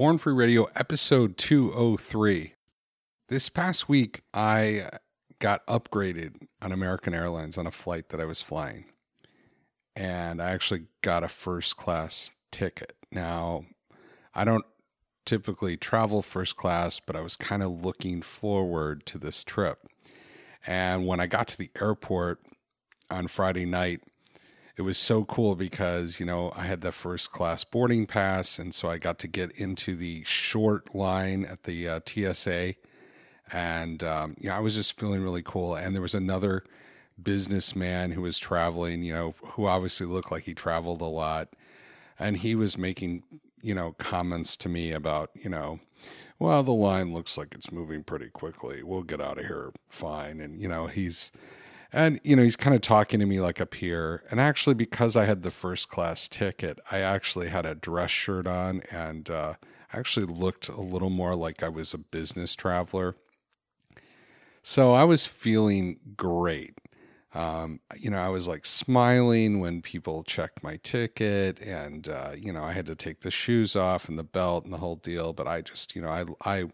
Porn Free Radio, episode 203. This past week, I got upgraded on American Airlines on a flight that I was flying. And I actually got a first class ticket. Now, I don't typically travel first class, but I was kind of looking forward to this trip. And when I got to the airport on Friday night, it was so cool because you know I had the first class boarding pass, and so I got to get into the short line at the uh, TSA, and um, you know I was just feeling really cool. And there was another businessman who was traveling, you know, who obviously looked like he traveled a lot, and he was making you know comments to me about you know. Well, the line looks like it's moving pretty quickly. We'll get out of here fine. And, you know, he's, and, you know, he's kind of talking to me like a peer. And actually, because I had the first class ticket, I actually had a dress shirt on and uh, actually looked a little more like I was a business traveler. So I was feeling great. Um, you know, I was like smiling when people checked my ticket, and uh, you know, I had to take the shoes off and the belt and the whole deal. But I just, you know, I, I,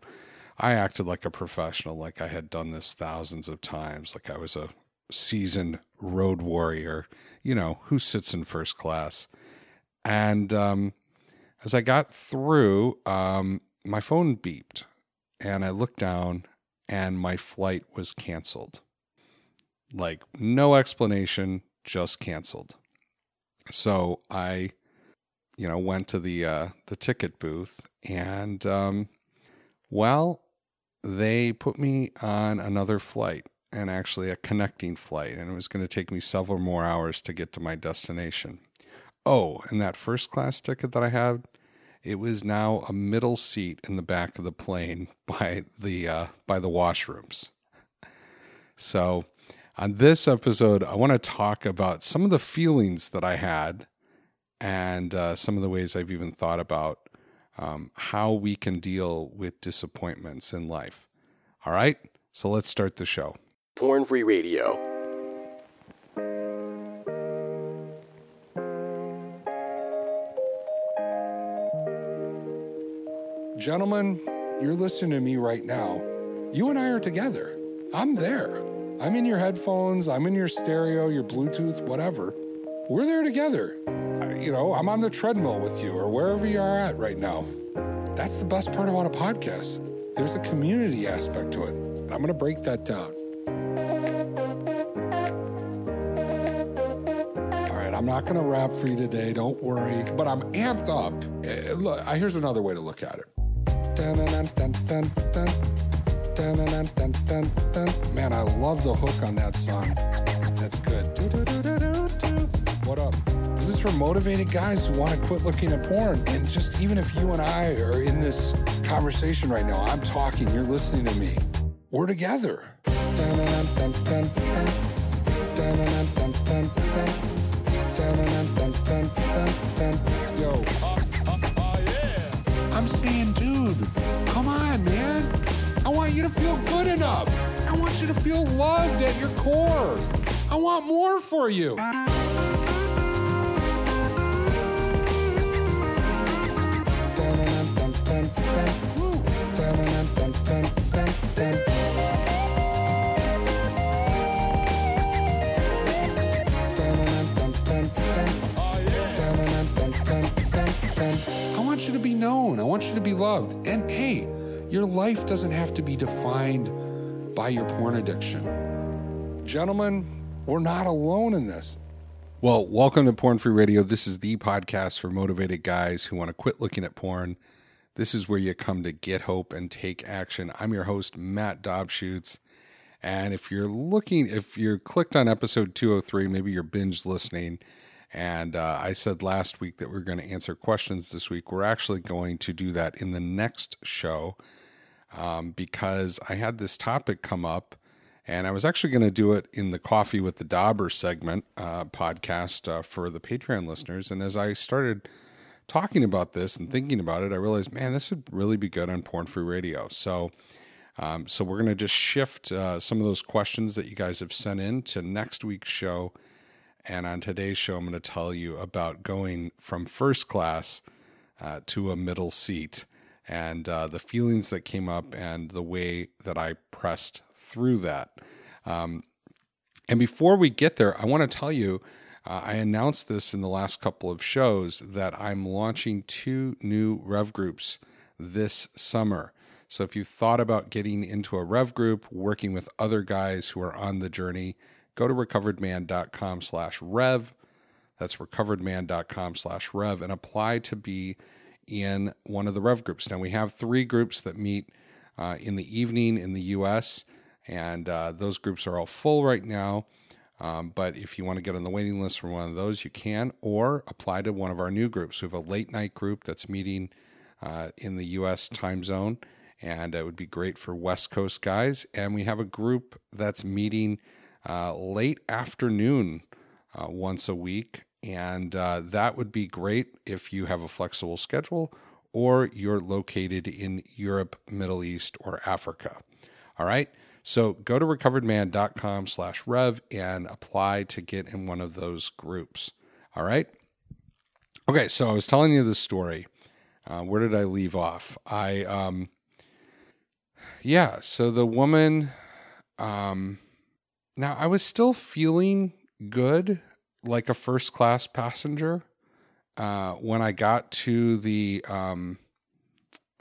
I acted like a professional, like I had done this thousands of times, like I was a seasoned road warrior, you know, who sits in first class. And um, as I got through, um, my phone beeped and I looked down and my flight was canceled. Like, no explanation, just canceled. So I, you know, went to the uh, the ticket booth and, um, well, they put me on another flight and actually a connecting flight, and it was going to take me several more hours to get to my destination. Oh, and that first class ticket that I had, it was now a middle seat in the back of the plane by the uh, by the washrooms. So, on this episode, I want to talk about some of the feelings that I had, and uh, some of the ways I've even thought about um, how we can deal with disappointments in life. All right, so let's start the show. Porn Free Radio. Gentlemen, you're listening to me right now. You and I are together. I'm there. I'm in your headphones, I'm in your stereo, your Bluetooth, whatever. We're there together. I- You know, I'm on the treadmill with you or wherever you are at right now. That's the best part about a podcast. There's a community aspect to it. I'm going to break that down. All right, I'm not going to rap for you today. Don't worry. But I'm amped up. Eh, Look, here's another way to look at it. Man, I love the hook on that song. That's good. What up? This is for motivated guys who want to quit looking at porn. And just even if you and I are in this conversation right now, I'm talking, you're listening to me. We're together. Yo, I'm saying, dude, come on, man. I want you to feel good enough. I want you to feel loved at your core. I want more for you. Known. I want you to be loved. And hey, your life doesn't have to be defined by your porn addiction. Gentlemen, we're not alone in this. Well, welcome to Porn Free Radio. This is the podcast for motivated guys who want to quit looking at porn. This is where you come to get hope and take action. I'm your host, Matt Dobschuetz. And if you're looking, if you're clicked on episode 203, maybe you're binge listening. And uh, I said last week that we are going to answer questions this week. We're actually going to do that in the next show um, because I had this topic come up. And I was actually going to do it in the Coffee with the Dauber segment uh, podcast uh, for the Patreon listeners. And as I started talking about this and thinking about it, I realized, man, this would really be good on Porn Free Radio. So, um, so we're going to just shift uh, some of those questions that you guys have sent in to next week's show. And on today's show, I'm going to tell you about going from first class uh, to a middle seat and uh, the feelings that came up and the way that I pressed through that. Um, and before we get there, I want to tell you uh, I announced this in the last couple of shows that I'm launching two new Rev groups this summer. So if you thought about getting into a Rev group, working with other guys who are on the journey, go to recoveredman.com slash rev. That's recoveredman.com slash rev and apply to be in one of the Rev groups. Now we have three groups that meet uh, in the evening in the U.S., and uh, those groups are all full right now. Um, but if you want to get on the waiting list for one of those, you can, or apply to one of our new groups. We have a late night group that's meeting uh, in the U.S. time zone, and it would be great for West Coast guys. And we have a group that's meeting uh, late afternoon uh, once a week, and uh, that would be great if you have a flexible schedule or you're located in Europe, Middle East, or Africa. All right. So go to recoveredman.com slash rev and apply to get in one of those groups. All right. Okay. So I was telling you this story. Uh, where did I leave off? I, um, yeah. So the woman, um, now I was still feeling good, like a first class passenger, uh, when I got to the, um,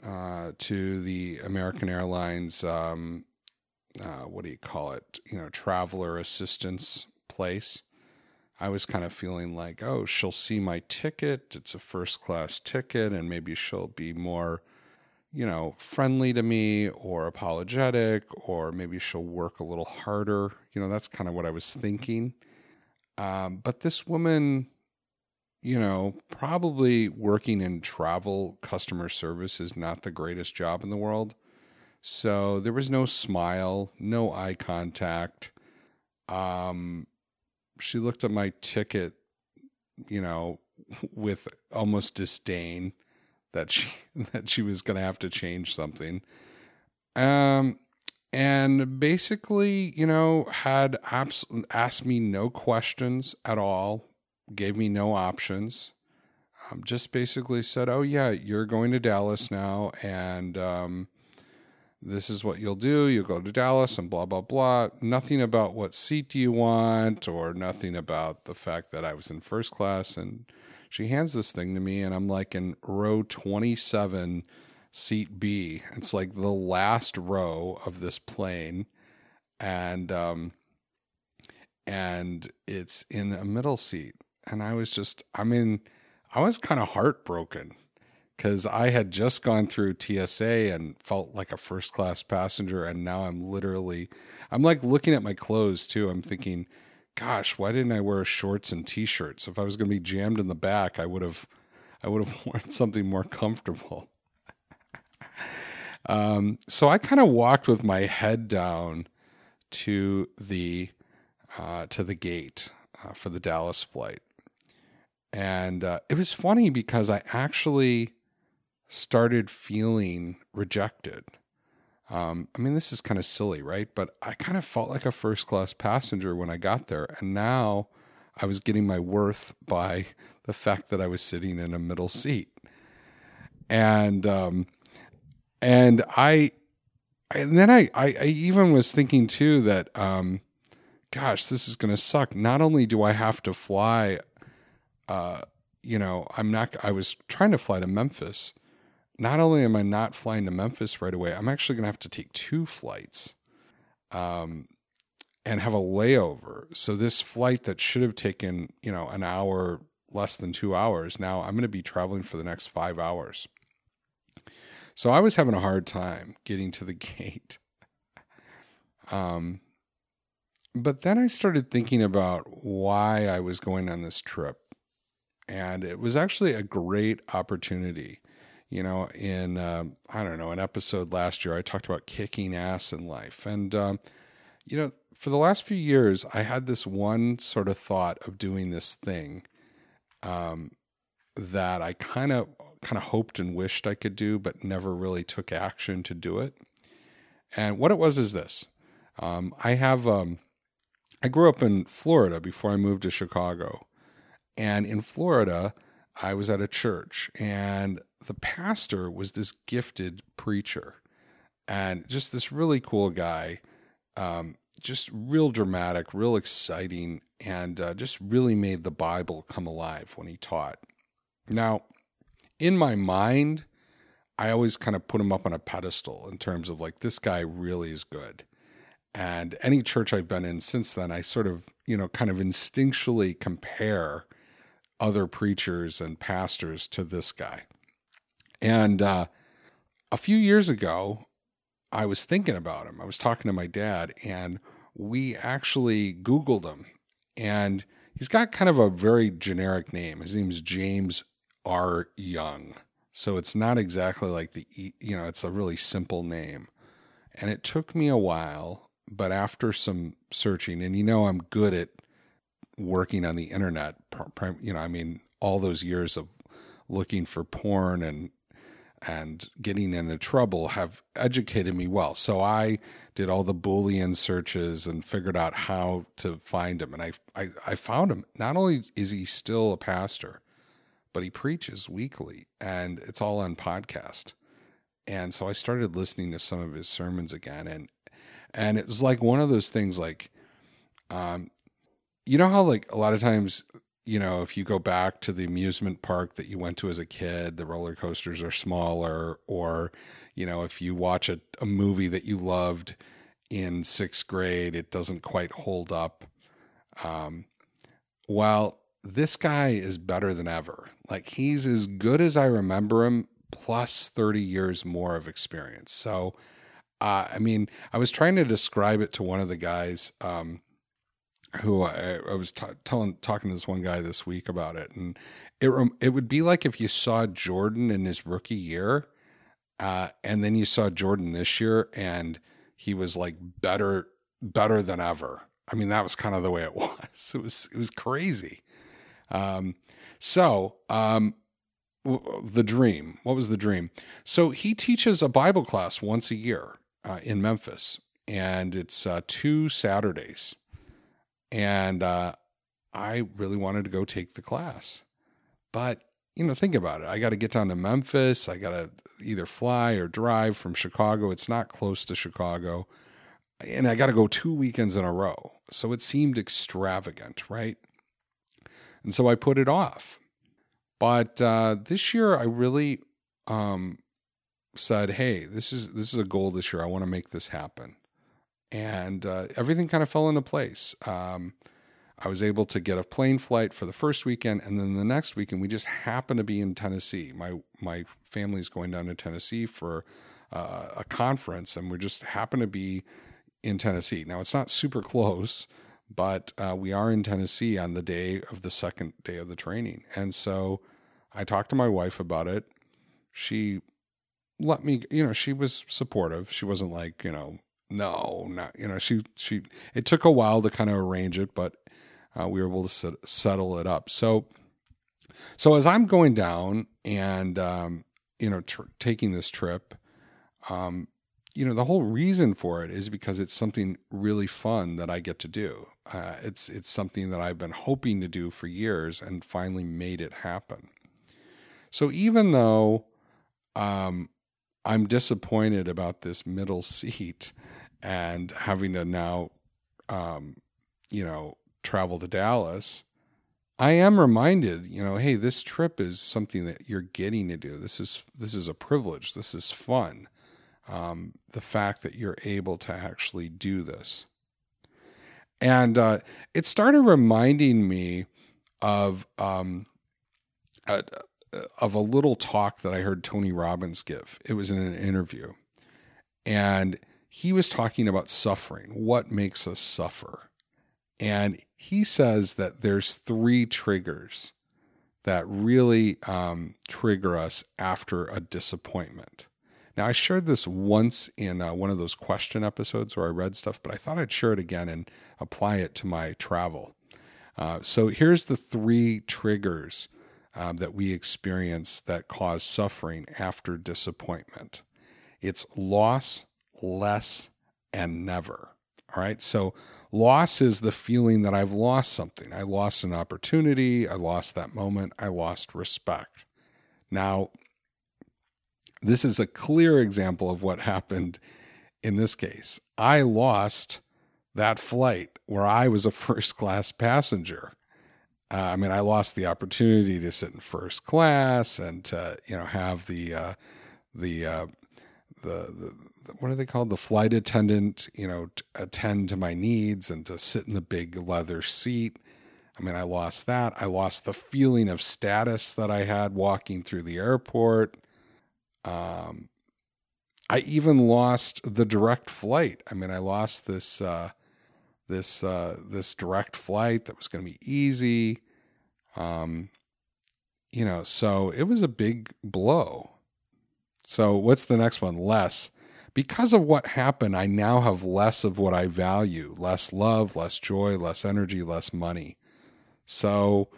uh, to the American Airlines, um, uh, what do you call it? You know, traveler assistance place. I was kind of feeling like, oh, she'll see my ticket. It's a first class ticket, and maybe she'll be more, you know, friendly to me or apologetic, or maybe she'll work a little harder. You know, that's kind of what I was thinking. Um, but this woman, you know, probably working in travel customer service is not the greatest job in the world. So there was no smile, no eye contact. Um, she looked at my ticket, you know, with almost disdain that she that she was going to have to change something. Um, and basically, you know, had abs- asked me no questions at all, gave me no options. Um, just basically said, "Oh yeah, you're going to Dallas now, and um, this is what you'll do. You'll go to Dallas and blah, blah, blah. Nothing about what seat do you want or nothing about the fact that I was in first class. And she hands this thing to me, and I'm like in row 27, seat B. It's like the last row of this plane. And, um, and it's in a middle seat. And I was just, I mean, I was kind of heartbroken because I had just gone through TSA and felt like a first class passenger, and now I'm literally, I'm like looking at my clothes too. I'm thinking, gosh, why didn't I wear shorts and t-shirts? If I was going to be jammed in the back, I would have, I would have worn something more comfortable. um, so I kind of walked with my head down to the uh, to the gate uh, for the Dallas flight, and uh, it was funny because I actually started feeling rejected. Um, I mean, this is kind of silly, right? But I kind of felt like a first class passenger when I got there. And now I was getting my worth by the fact that I was sitting in a middle seat. And, um, and I, and then I, I, I even was thinking too that, um, gosh, this is going to suck. Not only do I have to fly, uh, you know, I'm not, I was trying to fly to Memphis not only am I not flying to Memphis right away, I'm actually going to have to take two flights um, and have a layover. So this flight that should have taken, you know, an hour, less than two hours, now I'm going to be traveling for the next five hours. So I was having a hard time getting to the gate. Um, but then I started thinking about why I was going on this trip. And it was actually a great opportunity you know, in uh, I don't know an episode last year, I talked about kicking ass in life, and um, you know, for the last few years, I had this one sort of thought of doing this thing um, that I kind of kind of hoped and wished I could do, but never really took action to do it. And what it was is this: um, I have um, I grew up in Florida before I moved to Chicago, and in Florida, I was at a church, and the pastor was this gifted preacher and just this really cool guy. Um, just real dramatic, real exciting, and uh, just really made the Bible come alive when he taught. Now, in my mind, I always kind of put him up on a pedestal in terms of like, this guy really is good. And any church I've been in since then, I sort of, you know, kind of instinctually compare other preachers and pastors to this guy. And uh, a few years ago, I was thinking about him. I was talking to my dad, and we actually Googled him. And he's got kind of a very generic name. His name's James R. Young. So it's not exactly like the, you know, it's a really simple name. And it took me a while, but after some searching, and you know, I'm good at working on the internet, you know, I mean, all those years of looking for porn and and getting into trouble have educated me well. So I did all the Boolean searches and figured out how to find him. And I, I, I found him. Not only is he still a pastor, but he preaches weekly and it's all on podcast. And so I started listening to some of his sermons again. And, and it was like one of those things like, um, you know how like a lot of times you know, if you go back to the amusement park that you went to as a kid, the roller coasters are smaller, or, you know, if you watch a, a movie that you loved in sixth grade, it doesn't quite hold up. Um, well, this guy is better than ever. Like he's as good as I remember him, plus 30 years more of experience. So, uh, I mean, I was trying to describe it to one of the guys. Um, who I, I was t- telling talking to this one guy this week about it, and it it would be like if you saw Jordan in his rookie year, uh, and then you saw Jordan this year, and he was like better better than ever. I mean, that was kind of the way it was. It was it was crazy. Um, so um, the dream. What was the dream? So he teaches a Bible class once a year uh, in Memphis, and it's uh, two Saturdays and uh, I really wanted to go take the class. But, you know, think about it. I got to get down to Memphis. I got to either fly or drive from Chicago. It's not close to Chicago. And I got to go two weekends in a row. So it seemed extravagant, right? And so I put it off. But uh, this year, I really um, said, "Hey, this is this is a goal this year. I want to make this happen." And uh, everything kind of fell into place. Um, I was able to get a plane flight for the first weekend, and then the next weekend we just happened to be in Tennessee. My my family's going down to Tennessee for uh, a conference, and we just happened to be in Tennessee. Now it's not super close, but uh, we are in Tennessee on the day of the second day of the training, and so I talked to my wife about it. She let me, you know, she was supportive. She wasn't like, you know, no, not you know she she. It took a while to kind of arrange it, but uh, we were able to set, settle it up. So so as I'm going down and um, you know tr- taking this trip, um, you know the whole reason for it is because it's something really fun that I get to do. Uh, it's it's something that I've been hoping to do for years and finally made it happen. So even though um, I'm disappointed about this middle seat and having to now, um, you know, travel to Dallas. I am reminded, you know, hey, this trip is something that you're getting to do. This is this is a privilege. This is fun. Um, the fact that you're able to actually do this, and uh, it started reminding me of um, a, of a little talk that I heard Tony Robbins give. It was in an interview. And he was talking about suffering, what makes us suffer. And he says that there's three triggers that really um, trigger us after a disappointment. Now, I shared this once in uh, one of those question episodes where I read stuff, but I thought I'd share it again and apply it to my travel. Uh, so here's the three triggers um, that we experience that cause suffering after disappointment it's loss, less, and never. All right. So, loss is the feeling that I've lost something. I lost an opportunity. I lost that moment. I lost respect. Now, This is a clear example of what happened in this case. I lost that flight where I was a first class passenger. Uh, I mean, I lost the opportunity to sit in first class and to, you know, have the, uh, the, uh, the, the, what are they called? The flight attendant, you know, attend to my needs and to sit in the big leather seat. I mean, I lost that. I lost the feeling of status that I had walking through the airport. Um, I even lost the direct flight. I mean, I lost this uh, this uh, this direct flight that was going to be easy. Um, you know, so it was a big blow. So what's the next one? Less. Because of what happened, I now have less of what I value, less love, less joy, less energy, less money. So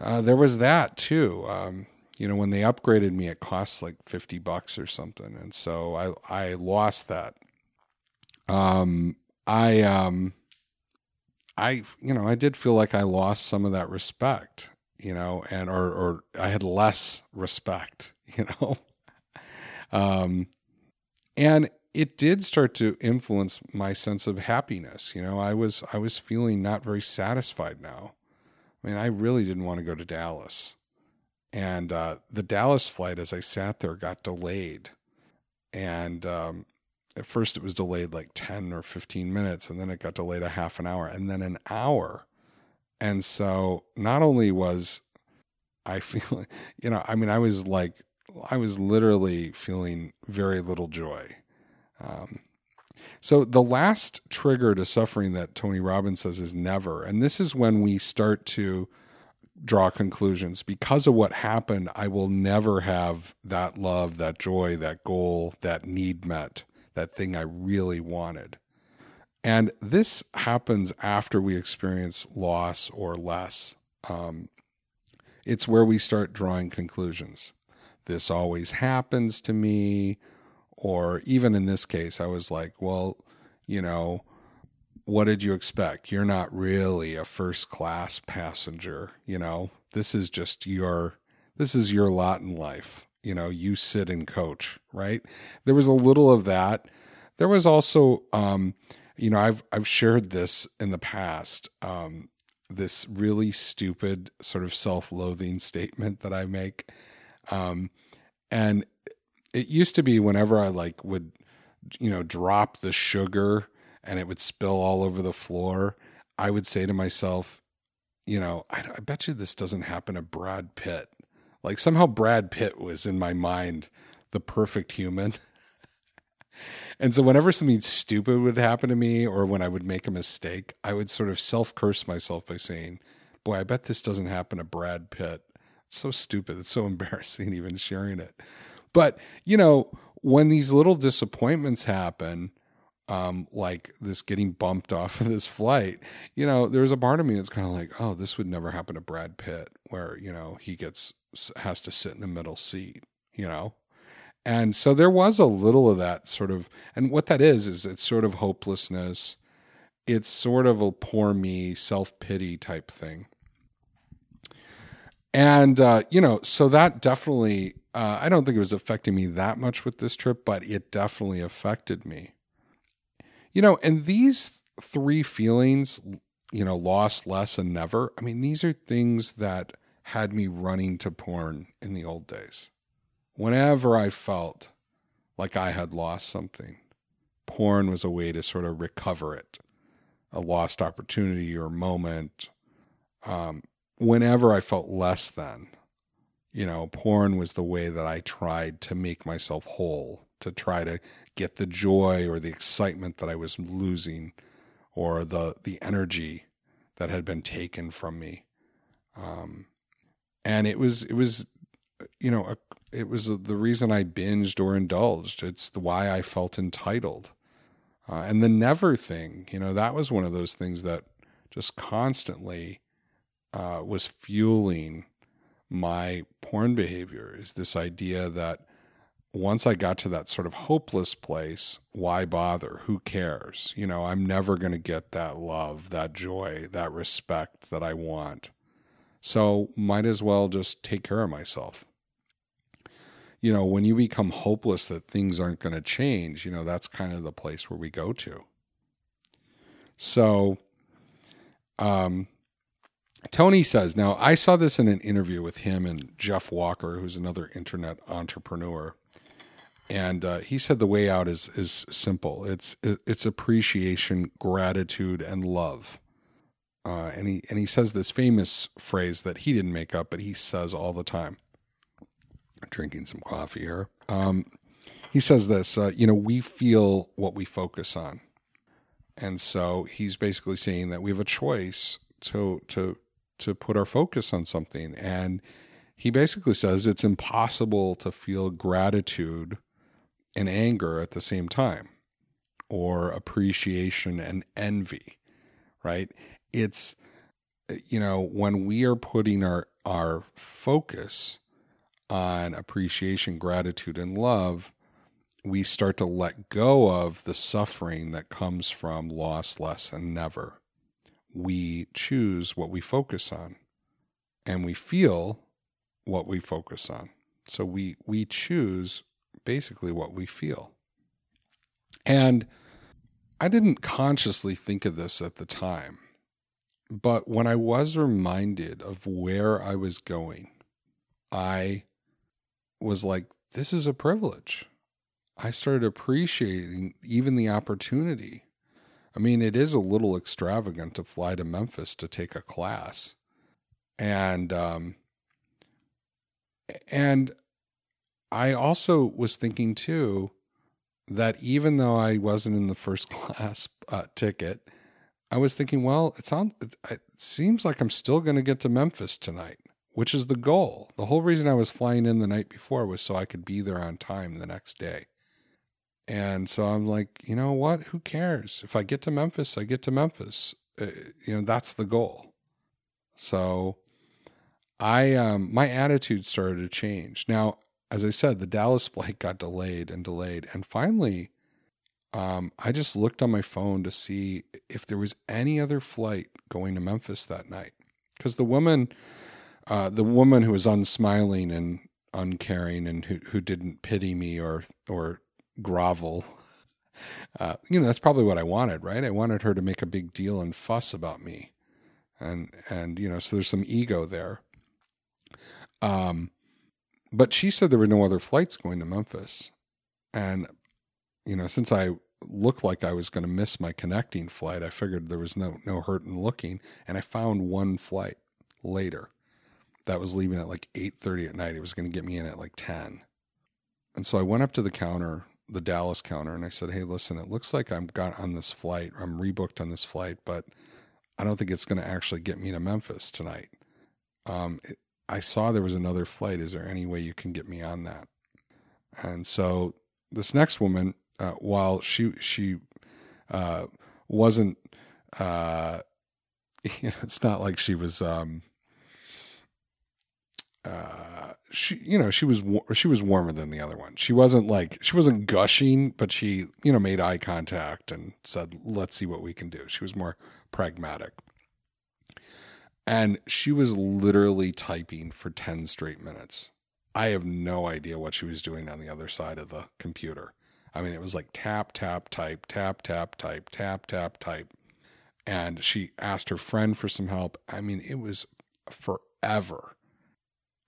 uh, there was that too. Um, you know, when they upgraded me, it costs like 50 bucks or something. And so I, I lost that. Um, I, um, I, you know, I did feel like I lost some of that respect, you know, and, or, or I had less respect, you know, um, and it did start to influence my sense of happiness. You know, I was, I was feeling not very satisfied now. I mean, I really didn't want to go to Dallas. And uh, the Dallas flight, as I sat there, got delayed. And um, at first, it was delayed like 10 or 15 minutes, and then it got delayed a half an hour, and then an hour. And so, not only was I feeling, you know, I mean, I was like, I was literally feeling very little joy. Um, so, the last trigger to suffering that Tony Robbins says is never. And this is when we start to draw conclusions. Because of what happened, I will never have that love, that joy, that goal, that need met, that thing I really wanted. And this happens after we experience loss or less. Um, it's where we start drawing conclusions. This always happens to me. Or even in this case, I was like, well, you know, what did you expect? You're not really a first class passenger, you know. This is just your this is your lot in life. You know, you sit and coach, right? There was a little of that. There was also um, you know, I've I've shared this in the past. Um, this really stupid sort of self-loathing statement that I make. Um, and it used to be whenever I like would you know drop the sugar and it would spill all over the floor, I would say to myself, you know, I, I bet you this doesn't happen to Brad Pitt. Like somehow Brad Pitt was in my mind the perfect human. and so whenever something stupid would happen to me or when I would make a mistake, I would sort of self curse myself by saying, Boy, I bet this doesn't happen to Brad Pitt. So stupid. It's so embarrassing even sharing it. But, you know, when these little disappointments happen, um, like this getting bumped off of this flight, you know, there's a part of me that's kind of like, oh, this would never happen to Brad Pitt, where you know he gets has to sit in the middle seat, you know, and so there was a little of that sort of, and what that is is it's sort of hopelessness, it's sort of a poor me self pity type thing, and uh, you know, so that definitely. Uh, I don't think it was affecting me that much with this trip, but it definitely affected me. You know, and these three feelings, you know, lost, less, and never, I mean, these are things that had me running to porn in the old days. Whenever I felt like I had lost something, porn was a way to sort of recover it, a lost opportunity or moment. Um, whenever I felt less than, you know, porn was the way that I tried to make myself whole, to try to get the joy or the excitement that I was losing or the the energy that had been taken from me. Um, and it was it was you know a, it was the reason I binged or indulged. It's the why I felt entitled. Uh, and the never thing, you know, that was one of those things that just constantly uh, was fueling my porn behavior. Is this idea that once I got to that sort of hopeless place, why bother? Who cares? You know, I'm never going to get that love, that joy, that respect that I want. So, might as well just take care of myself. you know, when you become hopeless that things aren't going to change, you know, that's kind of the place where we go to. So, um, Tony says, now I saw this in an interview with him and Jeff Walker, who's another internet entrepreneur. And uh, he said the way out is is simple. It's it's appreciation, gratitude, and love. Uh, and he and he says this famous phrase that he didn't make up, but he says all the time. drinking some coffee here. Um, he says this. Uh, you know, we feel what we focus on, and so he's basically saying that we have a choice to to to put our focus on something. And he basically says it's impossible to feel gratitude and anger at the same time, or appreciation and envy, right? It's, you know, when we are putting our, our focus on appreciation, gratitude, and love, we start to let go of the suffering that comes from loss, less, and never we choose what we focus on and we feel what we focus on. So we we choose basically what we feel. And I didn't consciously think of this at the time. But when I was reminded of where I was going, I was like, this is a privilege. I started appreciating even the opportunity I mean, it is a little extravagant to fly to Memphis to take a class. And um and I also was thinking too that even though I wasn't in the first class uh, ticket, I was thinking, well, it sounds it, it seems like I'm still going to get to Memphis tonight, which is the goal. The whole reason I was flying in the night before was so I could be there on time the next day. And so I'm like, you know what? Who cares? If I get to Memphis, I get to Memphis. Uh, you know, that's the goal. So I um my attitude started to change. Now, as I said, the Dallas flight got delayed and delayed and finally um I just looked on my phone to see if there was any other flight going to Memphis that night. Cuz the woman uh the woman who was unsmiling and uncaring and who who didn't pity me or or grovel. Uh, you know, that's probably what I wanted, right? I wanted her to make a big deal and fuss about me, and and you know, so there's some ego there. Um, but she said there were no other flights going to Memphis, and you know, since I looked like I was going to miss my connecting flight, I figured there was no no hurt in looking, and I found one flight later that was leaving at like 8:30 at night. It was going to get me in at like 10. And so I went up to the counter the Dallas counter and I said, "Hey, listen, it looks like I'm got on this flight. I'm rebooked on this flight, but I don't think it's going to actually get me to Memphis tonight. Um, it, I saw there was another flight. Is there any way you can get me on that?" And so this next woman, uh, while she she uh, wasn't, uh, it's not like she was. Um, uh, she you know she was she was warmer than the other one. She wasn't like she wasn't gushing, but she you know made eye contact and said, "Let's see what we can do." She was more pragmatic. And she was literally typing for 10 straight minutes. I have no idea what she was doing on the other side of the computer. I mean, it was like tap, tap, type, tap, tap, type, tap, tap, type. And she asked her friend for some help. I mean, it was forever.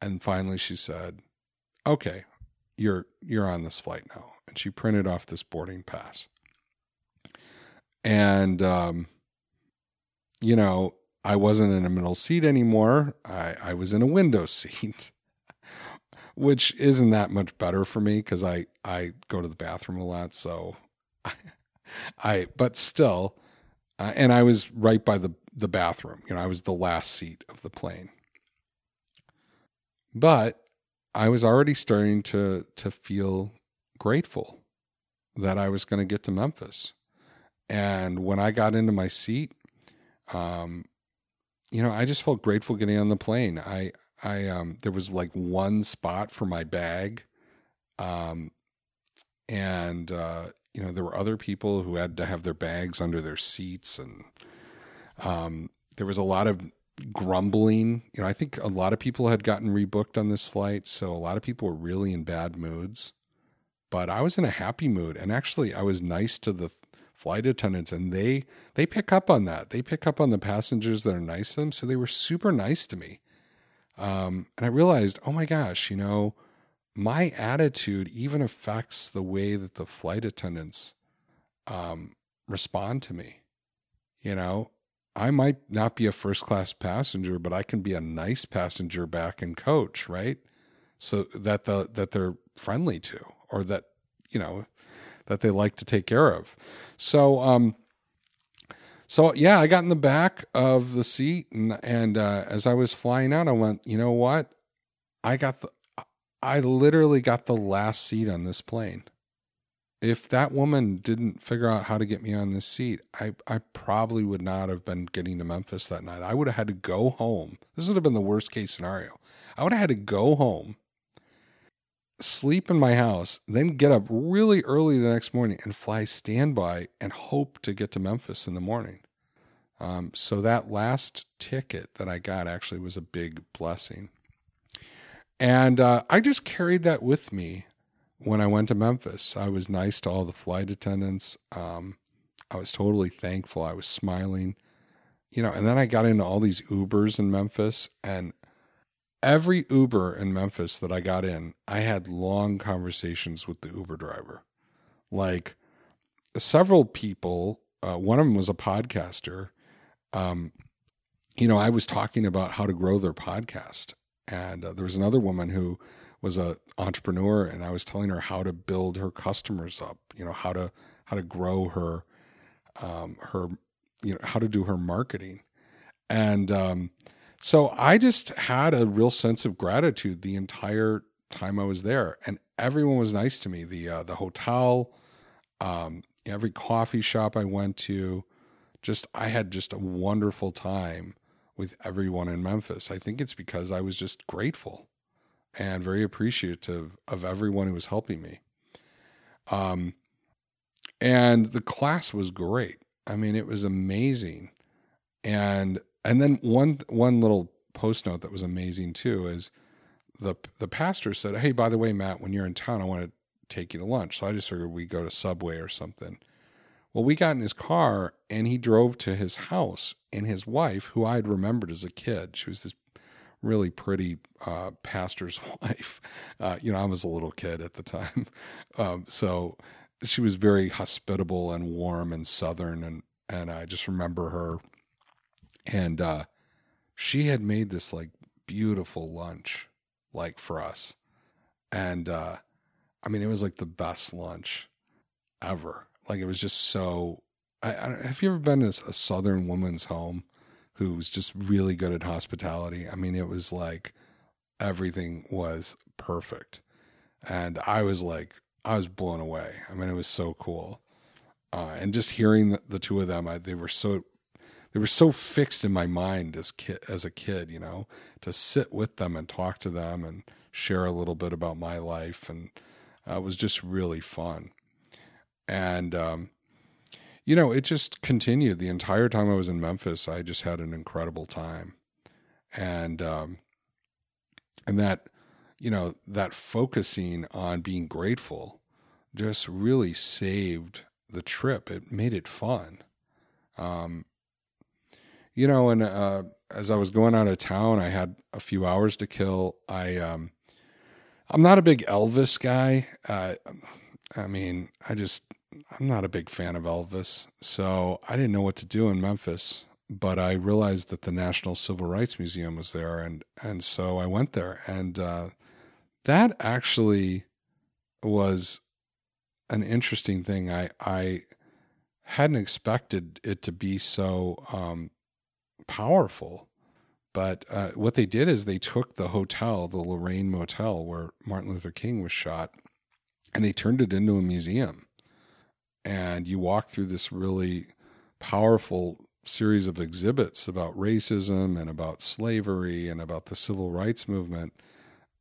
And finally she said, "Okay, you're you're on this flight now." And she printed off this boarding pass. And um you know, I wasn't in a middle seat anymore. I I was in a window seat. Which isn't that much better for me cuz I I go to the bathroom a lot, so I, I but still uh, and I was right by the the bathroom. You know, I was the last seat of the plane. But I was already starting to to feel grateful that I was going to get to Memphis. And when I got into my seat, um, you know, I just felt grateful getting on the plane. I I um there was like one spot for my bag. Um and uh you know, there were other people who had to have their bags under their seats and um there was a lot of grumbling. You know, I think a lot of people had gotten rebooked on this flight, so a lot of people were really in bad moods. But I was in a happy mood, and actually, I was nice to the flight attendants, and they they pick up on that. They pick up on the passengers that are nice to them, so they were super nice to me. Um, and I realized, oh my gosh, you know, my attitude even affects the way that the flight attendants um, respond to me. You know, I might not be a first class passenger, but I can be a nice passenger back in coach, right? So that the that they're friendly to, or that you know that they like to take care of. So um, so yeah, I got in the back of the seat, and and uh, as I was flying out, I went, you know what? I got the, I literally got the last seat on this plane if that woman didn't figure out how to get me on this seat, I, I probably would not have been getting to Memphis that night. I would have had to go home. This would have been the worst case scenario. I would have had to go home, sleep in my house, then get up really early the next morning and fly standby and hope to get to Memphis in the morning. Um, so that last ticket that I got actually was a big blessing. And uh, I just carried that with me when I went to Memphis. I was nice to all the flight attendants. Um, I was totally thankful. I was smiling, you know, and then I got into all these Ubers in Memphis and every Uber in Memphis that I got in, I had long conversations with the Uber driver. Like several people, uh, one of them was a podcaster. Um, you know, I was talking about how to grow their podcast. And uh, there was another woman who was a entrepreneur and I was telling her how to build her customers up, you know, how to how to grow her um her you know, how to do her marketing. And um so I just had a real sense of gratitude the entire time I was there and everyone was nice to me. The uh, the hotel um every coffee shop I went to just I had just a wonderful time with everyone in Memphis. I think it's because I was just grateful and very appreciative of everyone who was helping me. Um, and the class was great. I mean, it was amazing. And and then one one little post note that was amazing too is the the pastor said, "Hey, by the way, Matt, when you're in town, I want to take you to lunch." So I just figured we go to Subway or something. Well, we got in his car and he drove to his house, and his wife, who I had remembered as a kid, she was this really pretty uh, pastor's wife. Uh, you know, I was a little kid at the time, um, so she was very hospitable and warm and southern, and and I just remember her. And uh, she had made this like beautiful lunch, like for us, and uh, I mean, it was like the best lunch ever. Like it was just so. I, I have you ever been to a southern woman's home? Who was just really good at hospitality. I mean, it was like everything was perfect. And I was like, I was blown away. I mean, it was so cool. Uh, and just hearing the, the two of them, I, they were so they were so fixed in my mind as kid as a kid, you know, to sit with them and talk to them and share a little bit about my life, and uh, it was just really fun. And um, you know, it just continued the entire time I was in Memphis. I just had an incredible time, and um, and that you know that focusing on being grateful just really saved the trip. It made it fun. Um, you know, and uh, as I was going out of town, I had a few hours to kill. I um, I'm not a big Elvis guy. Uh, I mean, I just I'm not a big fan of Elvis, so I didn't know what to do in Memphis. But I realized that the National Civil Rights Museum was there, and and so I went there, and uh, that actually was an interesting thing. I I hadn't expected it to be so um, powerful. But uh, what they did is they took the hotel, the Lorraine Motel, where Martin Luther King was shot, and they turned it into a museum and you walk through this really powerful series of exhibits about racism and about slavery and about the civil rights movement.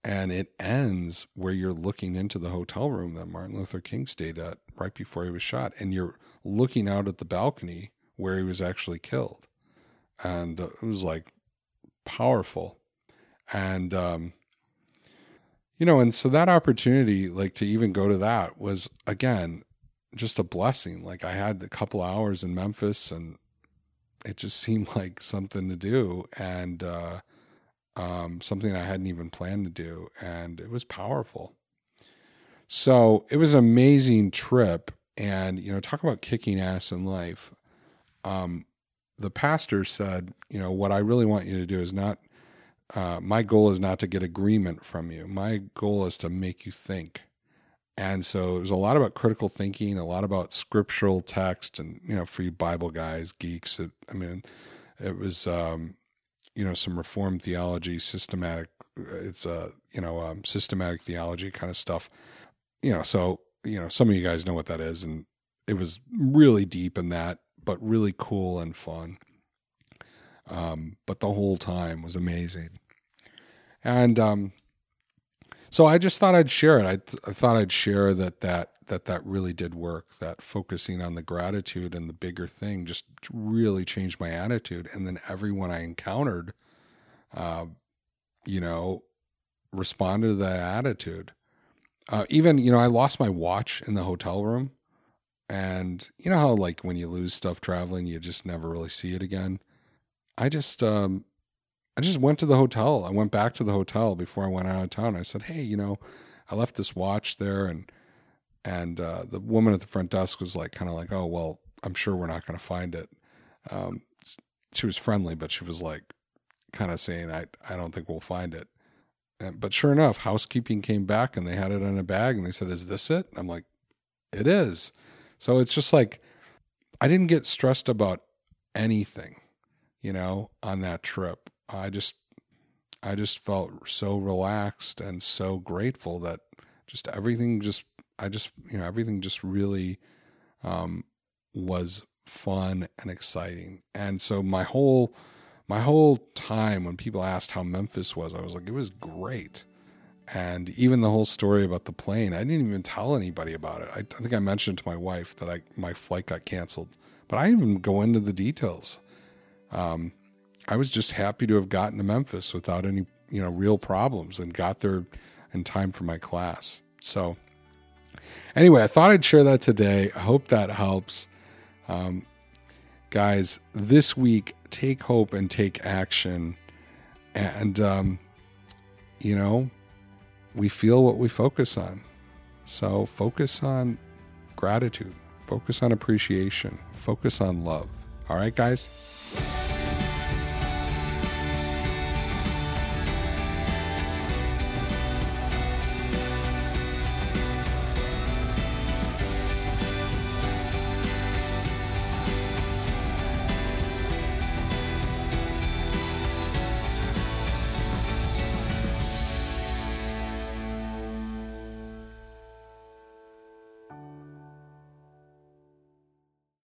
And it ends where you're looking into the hotel room that Martin Luther King stayed at right before he was shot. And you're looking out at the balcony where he was actually killed. And uh, it was like powerful. And, um, you know, and so that opportunity, like to even go to that was again just a blessing. Like I had a couple hours in Memphis and it just seemed like something to do and uh, um, something I hadn't even planned to do. And it was powerful. So it was an amazing trip. And, you know, talk about kicking ass in life. Um, the pastor said, you know, what I really want you to do is not, uh, my goal is not to get agreement from you. My goal is to make you think. And so was a lot about critical thinking, a lot about scriptural text, and you know, for you Bible guys, geeks, it, I mean, it was um, you know some Reformed theology, systematic. It's a you know um, systematic theology kind of stuff. You know, so you know some of you guys know what that is, and it was really deep in that, but really cool and fun. Um, but the whole time was amazing, and um, so I just thought I'd share it. I, th- I thought I'd share that that that that really did work. That focusing on the gratitude and the bigger thing just really changed my attitude. And then everyone I encountered, uh, you know, responded to that attitude. Uh, even you know, I lost my watch in the hotel room, and you know how like when you lose stuff traveling, you just never really see it again. I just um, I just went to the hotel. I went back to the hotel before I went out of town. I said, "Hey, you know, I left this watch there," and and uh, the woman at the front desk was like, kind of like, "Oh, well, I'm sure we're not going to find it." Um, she was friendly, but she was like, kind of saying, "I I don't think we'll find it." And, but sure enough, housekeeping came back and they had it in a bag, and they said, "Is this it?" I'm like, "It is." So it's just like I didn't get stressed about anything, you know, on that trip. I just I just felt so relaxed and so grateful that just everything just I just you know everything just really um, was fun and exciting. And so my whole my whole time when people asked how Memphis was, I was like, it was great. And even the whole story about the plane, I didn't even tell anybody about it. I, I think I mentioned to my wife that I my flight got canceled, but I didn't even go into the details. Um, I was just happy to have gotten to Memphis without any, you know, real problems and got there in time for my class. So, anyway, I thought I'd share that today. I hope that helps. Um, guys, this week, take hope and take action. And, um, you know, we feel what we focus on. So, focus on gratitude, focus on appreciation, focus on love. All right, guys?